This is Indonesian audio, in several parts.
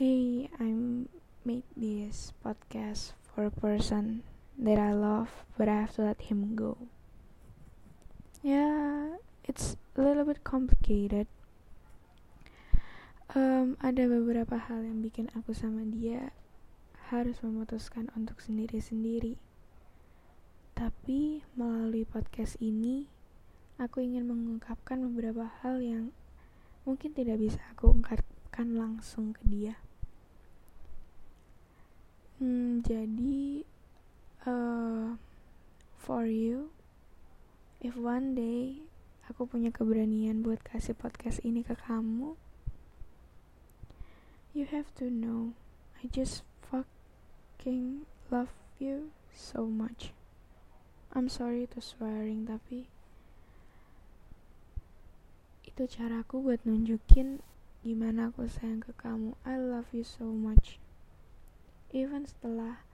Hey, I'm made this podcast for a person that I love, but I have to let him go. Yeah, it's a little bit complicated. Um, ada beberapa hal yang bikin aku sama dia harus memutuskan untuk sendiri-sendiri. Tapi melalui podcast ini, aku ingin mengungkapkan beberapa hal yang mungkin tidak bisa aku ungkapkan langsung ke dia. Hmm, jadi uh, for you, if one day aku punya keberanian buat kasih podcast ini ke kamu, you have to know, I just fucking love you so much. I'm sorry to swearing, tapi itu caraku buat nunjukin gimana aku sayang ke kamu. I love you so much. Even setelah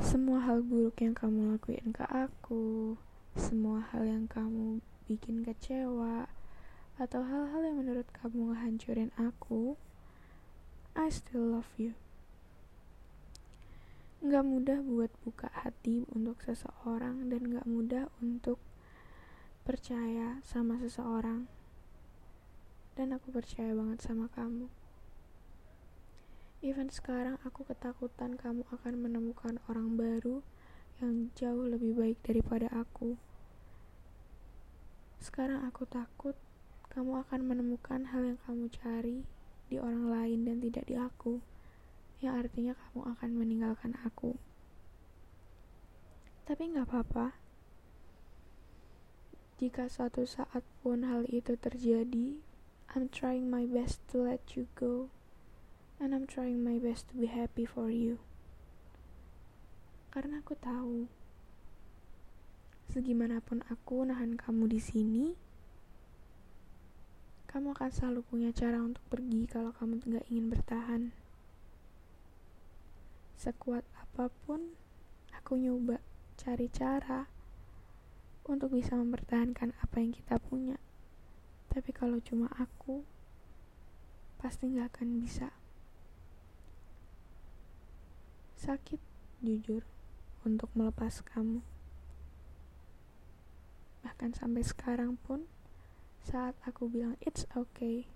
semua hal buruk yang kamu lakuin ke aku, semua hal yang kamu bikin kecewa, atau hal-hal yang menurut kamu ngehancurin aku, I still love you. Gak mudah buat buka hati untuk seseorang dan gak mudah untuk percaya sama seseorang. Dan aku percaya banget sama kamu. Even sekarang aku ketakutan kamu akan menemukan orang baru yang jauh lebih baik daripada aku. Sekarang aku takut kamu akan menemukan hal yang kamu cari di orang lain dan tidak di aku yang artinya kamu akan meninggalkan aku. Tapi nggak apa-apa. Jika suatu saat pun hal itu terjadi, I'm trying my best to let you go, and I'm trying my best to be happy for you. Karena aku tahu, segimanapun aku nahan kamu di sini, kamu akan selalu punya cara untuk pergi kalau kamu nggak ingin bertahan. Sekuat apa pun, aku nyoba cari cara untuk bisa mempertahankan apa yang kita punya. Tapi kalau cuma aku, pasti nggak akan bisa. Sakit, jujur, untuk melepas kamu. Bahkan sampai sekarang pun, saat aku bilang it's okay,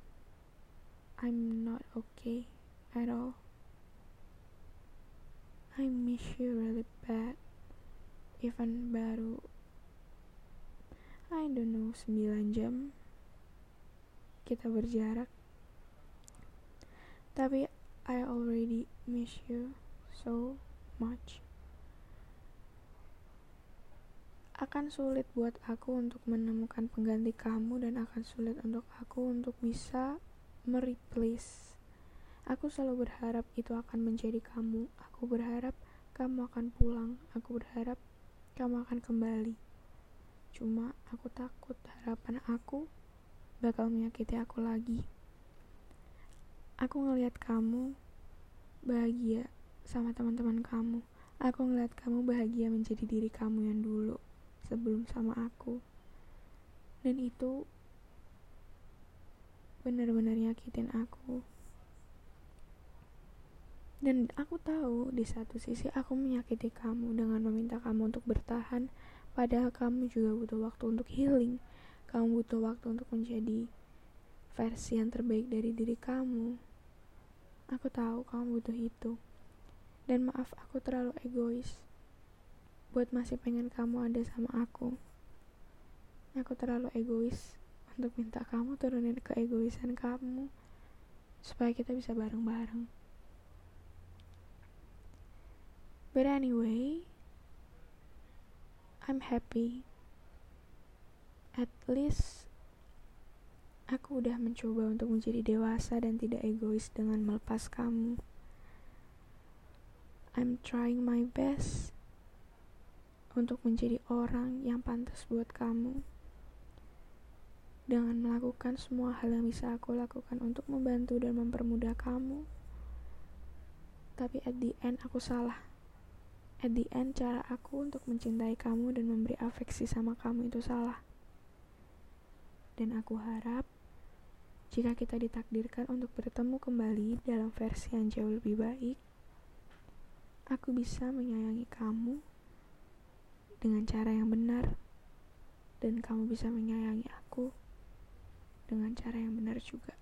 I'm not okay at all. I miss you really bad. Even baru I don't know 9 jam kita berjarak. Tapi I already miss you so much. Akan sulit buat aku untuk menemukan pengganti kamu dan akan sulit untuk aku untuk bisa mereplace Aku selalu berharap itu akan menjadi kamu. Aku berharap kamu akan pulang. Aku berharap kamu akan kembali. Cuma aku takut harapan aku bakal menyakiti aku lagi. Aku ngelihat kamu bahagia sama teman-teman kamu. Aku ngeliat kamu bahagia menjadi diri kamu yang dulu sebelum sama aku. Dan itu benar-benar nyakitin aku. Dan aku tahu di satu sisi aku menyakiti kamu dengan meminta kamu untuk bertahan, padahal kamu juga butuh waktu untuk healing. Kamu butuh waktu untuk menjadi versi yang terbaik dari diri kamu. Aku tahu kamu butuh itu. Dan maaf aku terlalu egois buat masih pengen kamu ada sama aku. Aku terlalu egois untuk minta kamu turunin keegoisan kamu supaya kita bisa bareng-bareng. But anyway, I'm happy. At least aku udah mencoba untuk menjadi dewasa dan tidak egois dengan melepas kamu. I'm trying my best untuk menjadi orang yang pantas buat kamu. Dengan melakukan semua hal yang bisa aku lakukan untuk membantu dan mempermudah kamu. Tapi at the end aku salah at the end cara aku untuk mencintai kamu dan memberi afeksi sama kamu itu salah. Dan aku harap Jika kita ditakdirkan untuk bertemu kembali dalam versi yang jauh lebih baik, aku bisa menyayangi kamu dengan cara yang benar, dan kamu bisa menyayangi aku dengan cara yang benar juga.